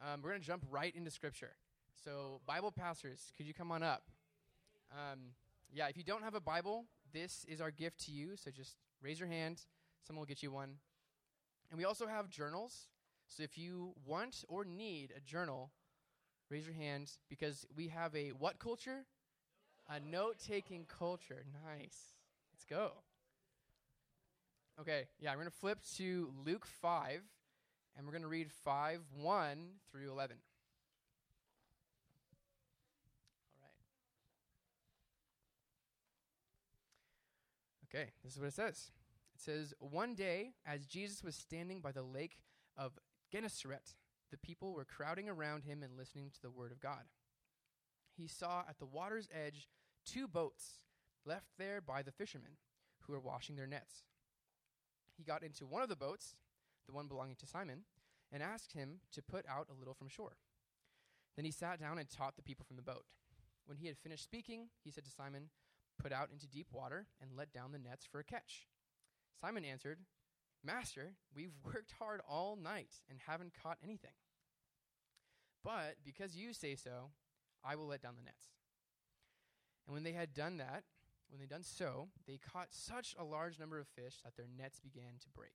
Um, we're going to jump right into Scripture. So, Bible pastors, could you come on up? Um, yeah, if you don't have a Bible, this is our gift to you. So just raise your hand. Someone will get you one. And we also have journals. So if you want or need a journal, raise your hand because we have a what culture? A note taking culture. Nice. Let's go. Okay, yeah, we're going to flip to Luke 5, and we're going to read 5 1 through 11. All right. Okay, this is what it says. It says, One day, as Jesus was standing by the lake of Gennesaret, the people were crowding around him and listening to the word of God. He saw at the water's edge two boats left there by the fishermen who were washing their nets he got into one of the boats, the one belonging to Simon, and asked him to put out a little from shore. Then he sat down and taught the people from the boat. When he had finished speaking, he said to Simon, Put out into deep water and let down the nets for a catch. Simon answered, Master, we've worked hard all night and haven't caught anything. But because you say so, I will let down the nets. And when they had done that, when they'd done so, they caught such a large number of fish that their nets began to break.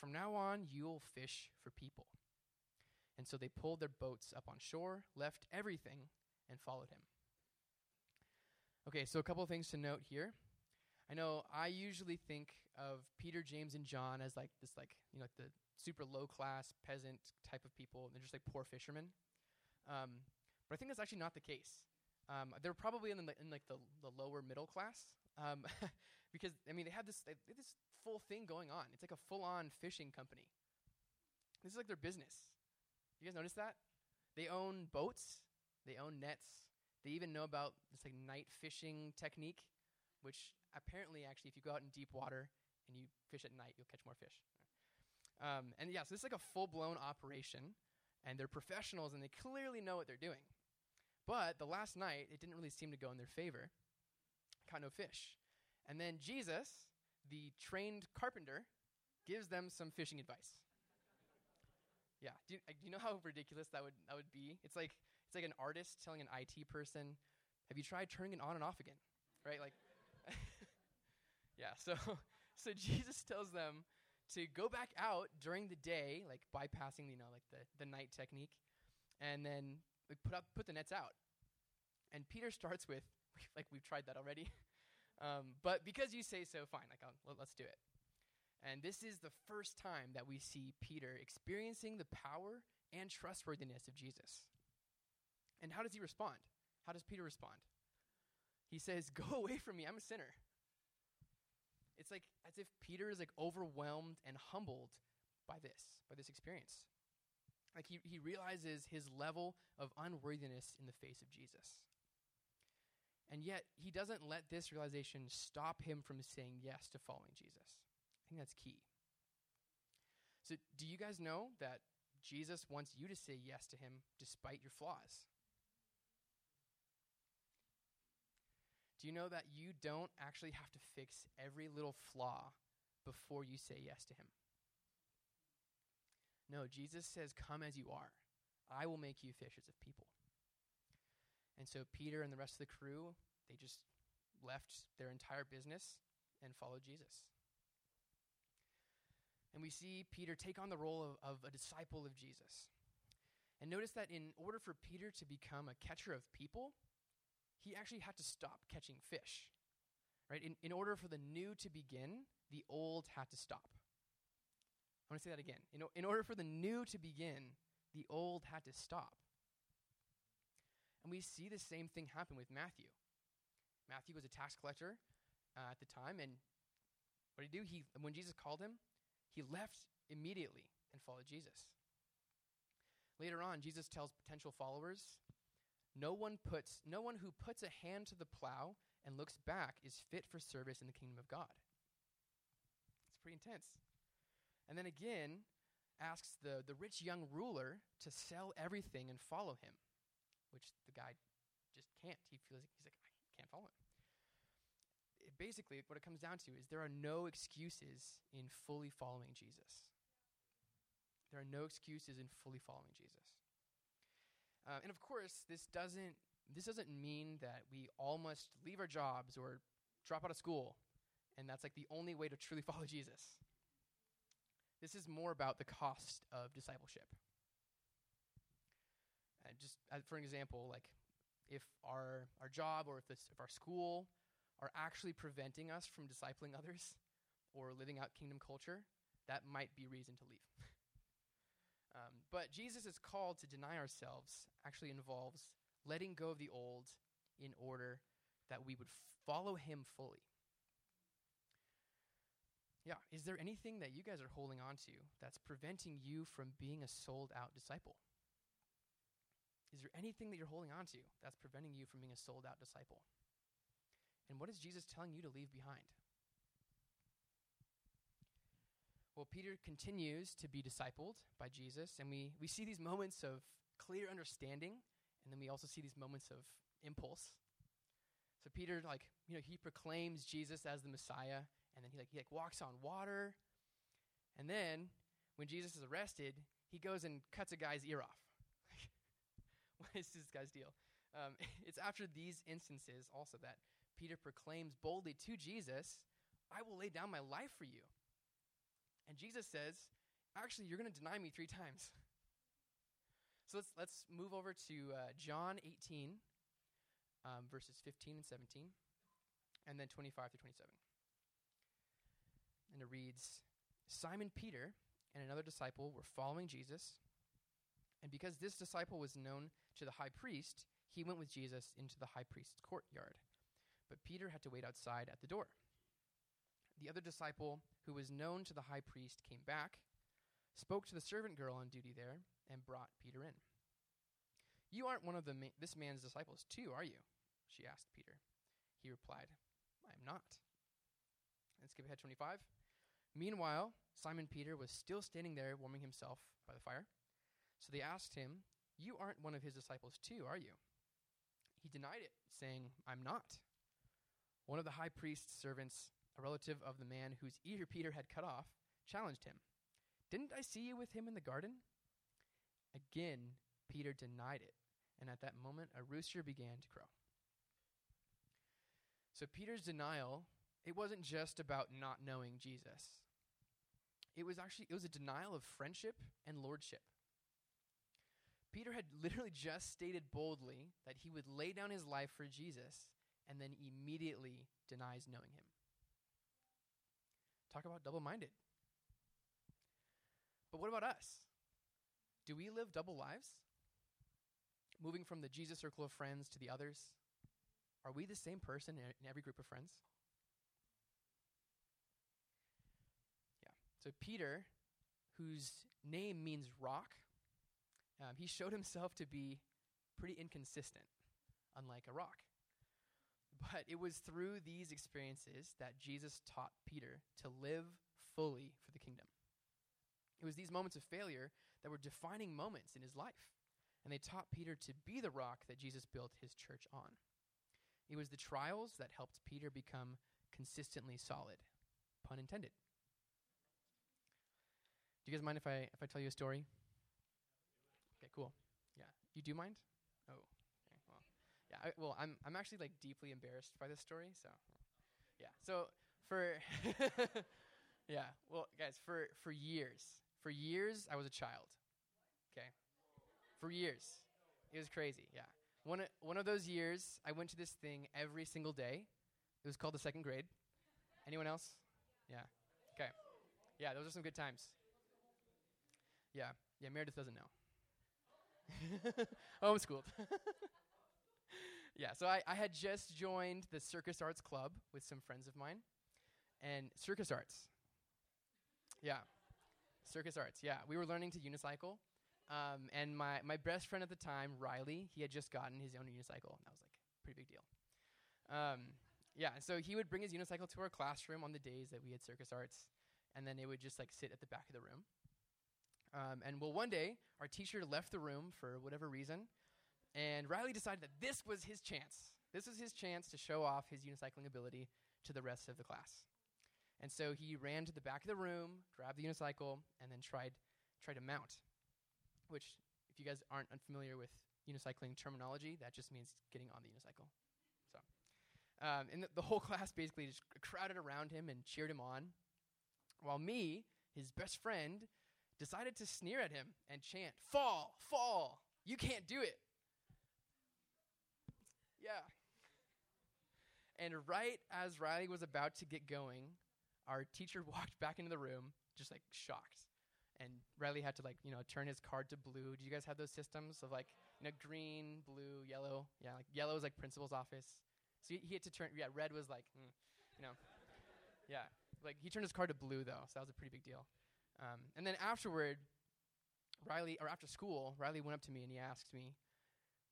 From now on, you'll fish for people. And so they pulled their boats up on shore, left everything, and followed him. Okay, so a couple of things to note here. I know I usually think of Peter, James, and John as like this, like, you know, like the super low class peasant type of people. And they're just like poor fishermen. Um, but I think that's actually not the case. Um, they're probably in, the, in like the, the lower middle class um, because I mean they have this they this full thing going on. It's like a full on fishing company. This is like their business. You guys notice that? They own boats. They own nets. They even know about this like night fishing technique, which apparently actually if you go out in deep water and you fish at night, you'll catch more fish. Um, and yeah, so this is like a full blown operation, and they're professionals and they clearly know what they're doing. But the last night, it didn't really seem to go in their favor. Caught no fish. And then Jesus, the trained carpenter, gives them some fishing advice. Yeah, do you, do you, know how ridiculous that would that would be? It's like it's like an artist telling an IT person, "Have you tried turning it on and off again?" Right? Like, yeah. So so Jesus tells them to go back out during the day, like bypassing you know like the the night technique, and then like put up put the nets out. And Peter starts with like we've tried that already. Um, but because you say so, fine. Like I'll, let's do it. And this is the first time that we see Peter experiencing the power and trustworthiness of Jesus. And how does he respond? How does Peter respond? He says, "Go away from me. I'm a sinner." It's like as if Peter is like overwhelmed and humbled by this, by this experience. Like he, he realizes his level of unworthiness in the face of Jesus. And yet, he doesn't let this realization stop him from saying yes to following Jesus. I think that's key. So, do you guys know that Jesus wants you to say yes to him despite your flaws? Do you know that you don't actually have to fix every little flaw before you say yes to him? No, Jesus says, Come as you are. I will make you fishers of people. And so Peter and the rest of the crew, they just left their entire business and followed Jesus. And we see Peter take on the role of, of a disciple of Jesus. And notice that in order for Peter to become a catcher of people, he actually had to stop catching fish. Right? In, in order for the new to begin, the old had to stop. I want to say that again. In, in order for the new to begin, the old had to stop. And we see the same thing happen with Matthew. Matthew was a tax collector uh, at the time, and what did he do? He, when Jesus called him, he left immediately and followed Jesus. Later on, Jesus tells potential followers, no one puts no one who puts a hand to the plow and looks back is fit for service in the kingdom of God. It's pretty intense. And then again, asks the, the rich young ruler to sell everything and follow him, which the guy just can't. He feels like he's like, I can't follow him. It basically, what it comes down to is there are no excuses in fully following Jesus. There are no excuses in fully following Jesus. Uh, and of course, this doesn't this doesn't mean that we all must leave our jobs or drop out of school, and that's like the only way to truly follow Jesus. This is more about the cost of discipleship. Just for an example, like if our our job or if this if our school are actually preventing us from discipling others or living out kingdom culture, that might be reason to leave. Um, but Jesus' call to deny ourselves actually involves letting go of the old in order that we would follow him fully. Yeah, is there anything that you guys are holding on to that's preventing you from being a sold out disciple? Is there anything that you're holding on to that's preventing you from being a sold out disciple? And what is Jesus telling you to leave behind? Well, Peter continues to be discipled by Jesus, and we, we see these moments of clear understanding, and then we also see these moments of impulse. So Peter, like, you know, he proclaims Jesus as the Messiah, and then he like he like walks on water. And then when Jesus is arrested, he goes and cuts a guy's ear off. what is this guy's deal? Um, it's after these instances also that Peter proclaims boldly to Jesus, I will lay down my life for you. And Jesus says, Actually, you're going to deny me three times. So let's, let's move over to uh, John 18, um, verses 15 and 17, and then 25 to 27. And it reads Simon Peter and another disciple were following Jesus. And because this disciple was known to the high priest, he went with Jesus into the high priest's courtyard. But Peter had to wait outside at the door. The other disciple, who was known to the high priest, came back, spoke to the servant girl on duty there, and brought Peter in. You aren't one of ma- this man's disciples, too, are you? She asked Peter. He replied, I am not. Let's skip ahead 25. Meanwhile, Simon Peter was still standing there warming himself by the fire. So they asked him, You aren't one of his disciples, too, are you? He denied it, saying, I'm not. One of the high priest's servants a relative of the man whose ear Peter had cut off, challenged him. Didn't I see you with him in the garden? Again, Peter denied it, and at that moment a rooster began to crow. So Peter's denial, it wasn't just about not knowing Jesus. It was actually it was a denial of friendship and lordship. Peter had literally just stated boldly that he would lay down his life for Jesus and then immediately denies knowing him. Talk about double minded. But what about us? Do we live double lives? Moving from the Jesus circle of friends to the others? Are we the same person in every group of friends? Yeah. So Peter, whose name means rock, um, he showed himself to be pretty inconsistent, unlike a rock. But it was through these experiences that Jesus taught Peter to live fully for the kingdom. It was these moments of failure that were defining moments in his life. And they taught Peter to be the rock that Jesus built his church on. It was the trials that helped Peter become consistently solid. Pun intended. Do you guys mind if I if I tell you a story? Okay, cool. Yeah. You do mind? Oh. Okay. Well. Yeah, I, well, I'm I'm actually like deeply embarrassed by this story. So, yeah. So for yeah, well, guys, for for years, for years, I was a child. Okay, for years, it was crazy. Yeah, one one of those years, I went to this thing every single day. It was called the second grade. Anyone else? Yeah. Okay. Yeah, those are some good times. Yeah. Yeah, Meredith doesn't know. Homeschooled. yeah, so I, I had just joined the Circus Arts Club with some friends of mine. And Circus Arts. Yeah. Circus Arts, yeah. We were learning to unicycle. Um, and my, my best friend at the time, Riley, he had just gotten his own unicycle. And that was like a pretty big deal. Um, yeah, so he would bring his unicycle to our classroom on the days that we had circus arts, and then it would just like sit at the back of the room. Um, and well, one day our teacher left the room for whatever reason, and Riley decided that this was his chance. This was his chance to show off his unicycling ability to the rest of the class. And so he ran to the back of the room, grabbed the unicycle, and then tried tried to mount. Which, if you guys aren't unfamiliar with unicycling terminology, that just means getting on the unicycle. So, um, and the, the whole class basically just crowded around him and cheered him on, while me, his best friend, decided to sneer at him and chant, "Fall, fall! You can't do it." Yeah. And right as Riley was about to get going, our teacher walked back into the room, just like shocked. And Riley had to like, you know, turn his card to blue. Do you guys have those systems of like, you know, green, blue, yellow? Yeah, like yellow is like principal's office. So he, he had to turn, yeah, red was like, mm, you know, yeah. Like he turned his card to blue though, so that was a pretty big deal. Um, and then afterward, Riley, or after school, Riley went up to me and he asked me,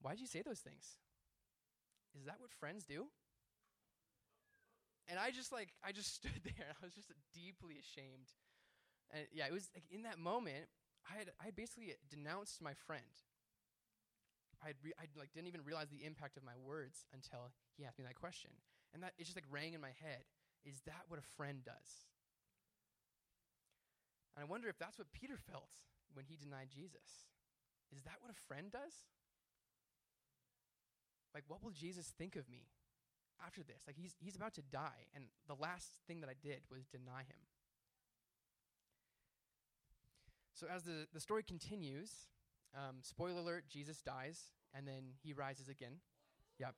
why did you say those things? Is that what friends do? And I just like I just stood there. and I was just deeply ashamed. And yeah, it was like in that moment, I had I had basically denounced my friend. I re- I like didn't even realize the impact of my words until he asked me that question, and that it just like rang in my head. Is that what a friend does? And I wonder if that's what Peter felt when he denied Jesus. Is that what a friend does? Like, what will Jesus think of me after this? Like, he's, he's about to die, and the last thing that I did was deny him. So, as the, the story continues, um, spoiler alert, Jesus dies, and then he rises again. Yep.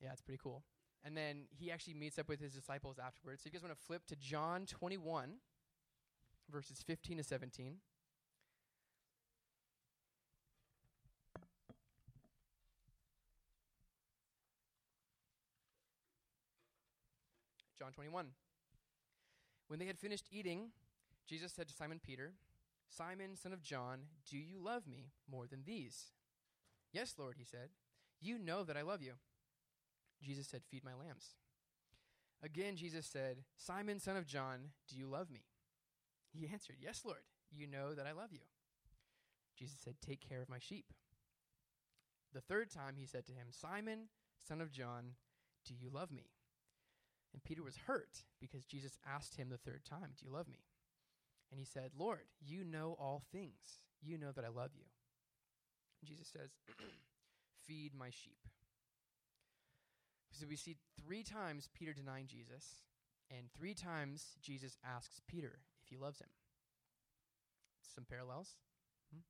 Yeah, it's pretty cool. And then he actually meets up with his disciples afterwards. So, you guys want to flip to John 21, verses 15 to 17. John 21. When they had finished eating, Jesus said to Simon Peter, Simon, son of John, do you love me more than these? Yes, Lord, he said. You know that I love you. Jesus said, Feed my lambs. Again, Jesus said, Simon, son of John, do you love me? He answered, Yes, Lord, you know that I love you. Jesus said, Take care of my sheep. The third time he said to him, Simon, son of John, do you love me? And Peter was hurt because Jesus asked him the third time, Do you love me? And he said, Lord, you know all things. You know that I love you. And Jesus says, Feed my sheep. So we see three times Peter denying Jesus, and three times Jesus asks Peter he loves him. Some parallels? Hmm?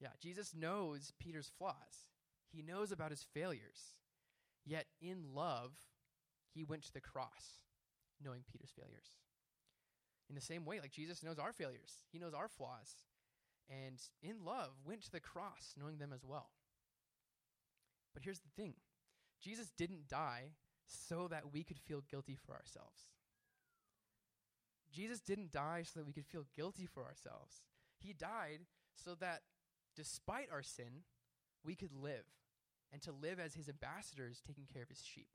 Yeah, Jesus knows Peter's flaws, he knows about his failures. Yet in love, he went to the cross knowing Peter's failures. In the same way, like Jesus knows our failures, he knows our flaws, and in love went to the cross knowing them as well. But here's the thing Jesus didn't die so that we could feel guilty for ourselves. Jesus didn't die so that we could feel guilty for ourselves. He died so that despite our sin, we could live and to live as his ambassadors taking care of his sheep.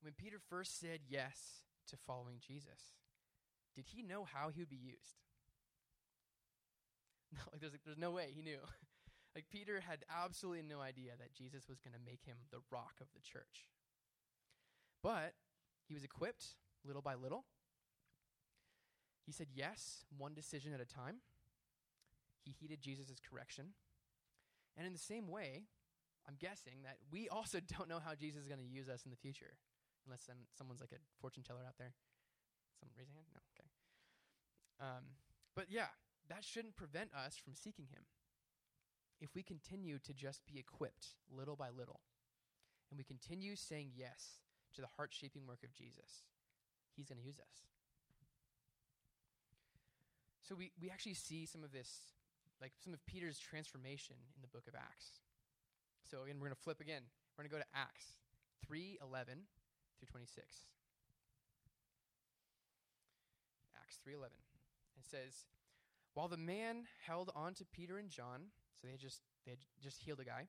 When Peter first said yes to following Jesus, did he know how he would be used? No, like there's, there's no way he knew. like Peter had absolutely no idea that Jesus was going to make him the rock of the church. But he was equipped little by little. He said yes, one decision at a time. He heeded Jesus' correction. And in the same way, I'm guessing that we also don't know how Jesus is going to use us in the future. Unless some, someone's like a fortune teller out there. Someone raise a hand? No, okay. Um, but yeah, that shouldn't prevent us from seeking Him. If we continue to just be equipped little by little, and we continue saying yes to the heart shaping work of Jesus, He's going to use us. So we, we actually see some of this, like some of Peter's transformation in the book of Acts. So again, we're going to flip again. We're going to go to Acts 3 11 through 26. Acts 3:11. It says, While the man held on to Peter and John, so they just they just healed a guy.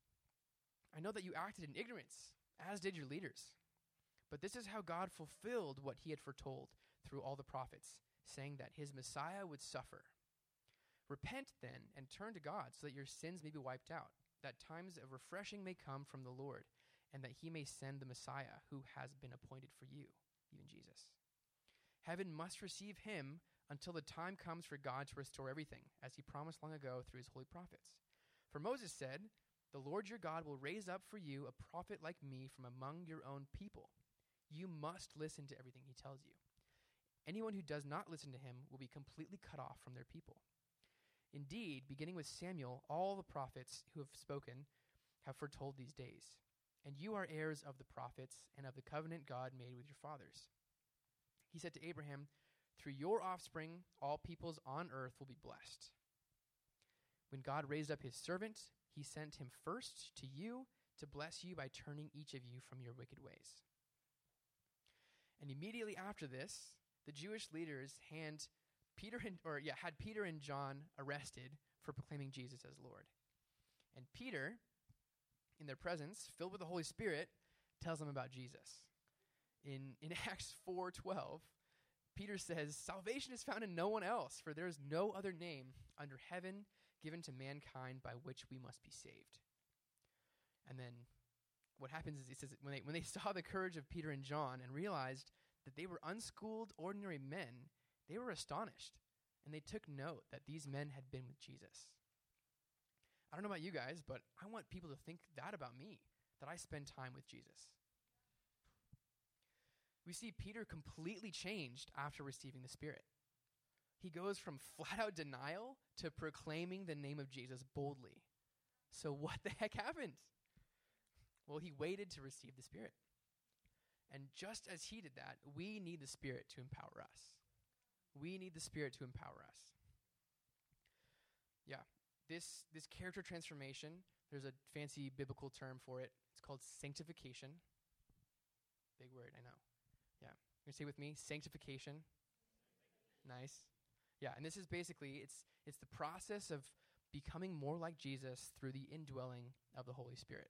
I know that you acted in ignorance, as did your leaders. But this is how God fulfilled what he had foretold through all the prophets, saying that his Messiah would suffer. Repent then and turn to God so that your sins may be wiped out, that times of refreshing may come from the Lord, and that he may send the Messiah who has been appointed for you, even Jesus. Heaven must receive him until the time comes for God to restore everything, as he promised long ago through his holy prophets. For Moses said, The Lord your God will raise up for you a prophet like me from among your own people. You must listen to everything he tells you. Anyone who does not listen to him will be completely cut off from their people. Indeed, beginning with Samuel, all the prophets who have spoken have foretold these days. And you are heirs of the prophets and of the covenant God made with your fathers. He said to Abraham, Through your offspring, all peoples on earth will be blessed. When God raised up his servant, he sent him first to you to bless you by turning each of you from your wicked ways. And immediately after this, the Jewish leaders hand Peter and, or yeah, had Peter and John arrested for proclaiming Jesus as Lord. And Peter, in their presence, filled with the Holy Spirit, tells them about Jesus. In in Acts 4:12, Peter says, "Salvation is found in no one else, for there is no other name under heaven given to mankind by which we must be saved." And then what happens is he says when they when they saw the courage of Peter and John and realized that they were unschooled ordinary men, they were astonished, and they took note that these men had been with Jesus. I don't know about you guys, but I want people to think that about me, that I spend time with Jesus. We see Peter completely changed after receiving the Spirit. He goes from flat out denial to proclaiming the name of Jesus boldly. So, what the heck happened? Well, he waited to receive the Spirit. And just as he did that, we need the Spirit to empower us. We need the Spirit to empower us. Yeah, this, this character transformation, there's a fancy biblical term for it. It's called sanctification. Big word, I know. Yeah. You say with me, sanctification. Nice. Yeah, and this is basically it's it's the process of becoming more like Jesus through the indwelling of the Holy Spirit.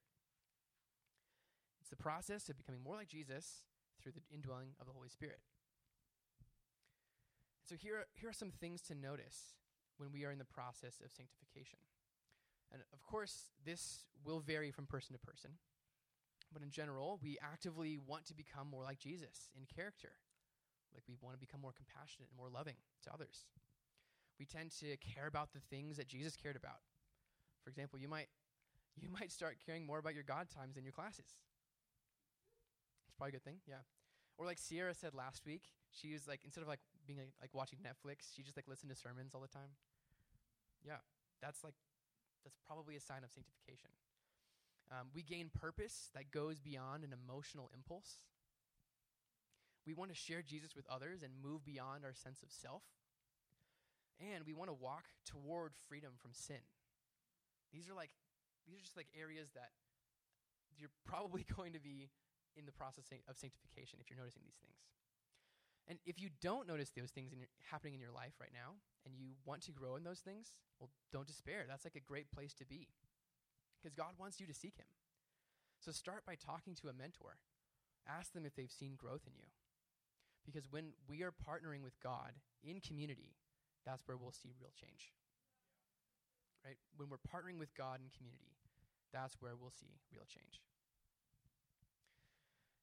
It's the process of becoming more like Jesus through the indwelling of the Holy Spirit. So here, here are some things to notice when we are in the process of sanctification. And of course, this will vary from person to person. But in general, we actively want to become more like Jesus in character. Like we want to become more compassionate and more loving to others. We tend to care about the things that Jesus cared about. For example, you might you might start caring more about your God times than your classes. It's probably a good thing, yeah. Or like Sierra said last week, she was like instead of like being like, like watching Netflix, she just like listened to sermons all the time. Yeah, that's like that's probably a sign of sanctification. Um, we gain purpose that goes beyond an emotional impulse. We want to share Jesus with others and move beyond our sense of self. And we want to walk toward freedom from sin. These are like these are just like areas that you're probably going to be in the process of sanctification if you're noticing these things. And if you don't notice those things in your, happening in your life right now and you want to grow in those things, well, don't despair. That's like a great place to be because God wants you to seek Him. So start by talking to a mentor. Ask them if they've seen growth in you. Because when we are partnering with God in community, that's where we'll see real change. right? When we're partnering with God in community, that's where we'll see real change.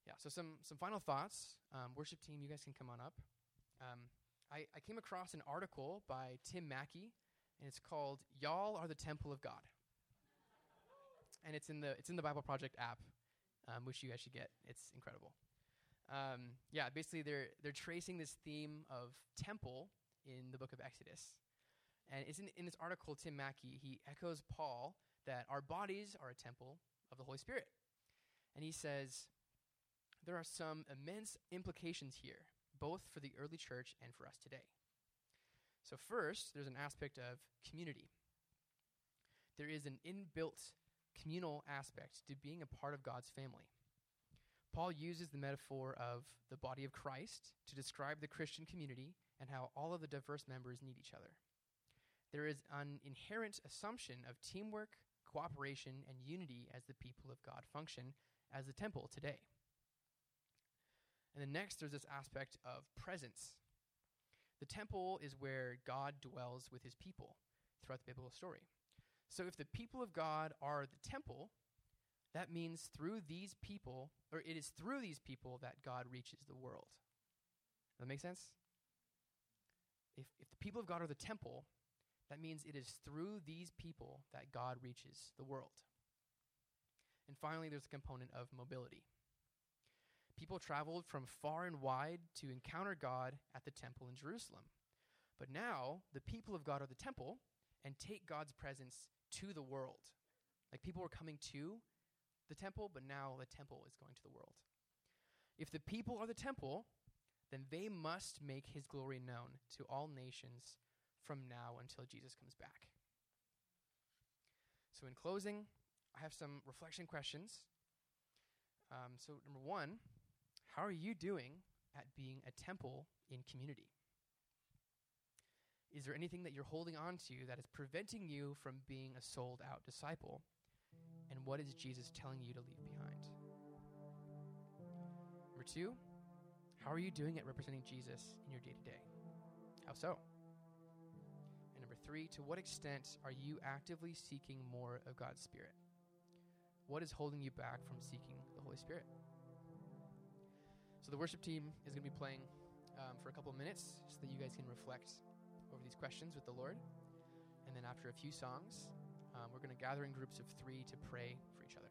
Yeah, so some, some final thoughts. Um, worship team, you guys can come on up. Um, I, I came across an article by Tim Mackie, and it's called "Y'all Are the Temple of God," and it's in the it's in the Bible Project app, um, which you guys should get. It's incredible. Um, yeah, basically they're they're tracing this theme of temple in the book of Exodus, and it's in, in this article. Tim Mackie he echoes Paul that our bodies are a temple of the Holy Spirit, and he says there are some immense implications here both for the early church and for us today. So, first, there's an aspect of community. There is an inbuilt communal aspect to being a part of God's family. Paul uses the metaphor of the body of Christ to describe the Christian community and how all of the diverse members need each other. There is an inherent assumption of teamwork, cooperation, and unity as the people of God function as the temple today. And then next, there's this aspect of presence. The temple is where God dwells with his people throughout the biblical story. So if the people of God are the temple, that means through these people, or it is through these people that God reaches the world. Does that make sense? If, if the people of God are the temple, that means it is through these people that God reaches the world. And finally, there's a component of mobility. People traveled from far and wide to encounter God at the temple in Jerusalem. But now, the people of God are the temple and take God's presence to the world. Like people were coming to the temple, but now the temple is going to the world. If the people are the temple, then they must make his glory known to all nations from now until Jesus comes back. So, in closing, I have some reflection questions. Um, so, number one, how are you doing at being a temple in community? Is there anything that you're holding on to that is preventing you from being a sold out disciple? And what is Jesus telling you to leave behind? Number two, how are you doing at representing Jesus in your day to day? How so? And number three, to what extent are you actively seeking more of God's Spirit? What is holding you back from seeking the Holy Spirit? So the worship team is going to be playing um, for a couple of minutes so that you guys can reflect over these questions with the Lord. And then after a few songs, um, we're going to gather in groups of three to pray for each other.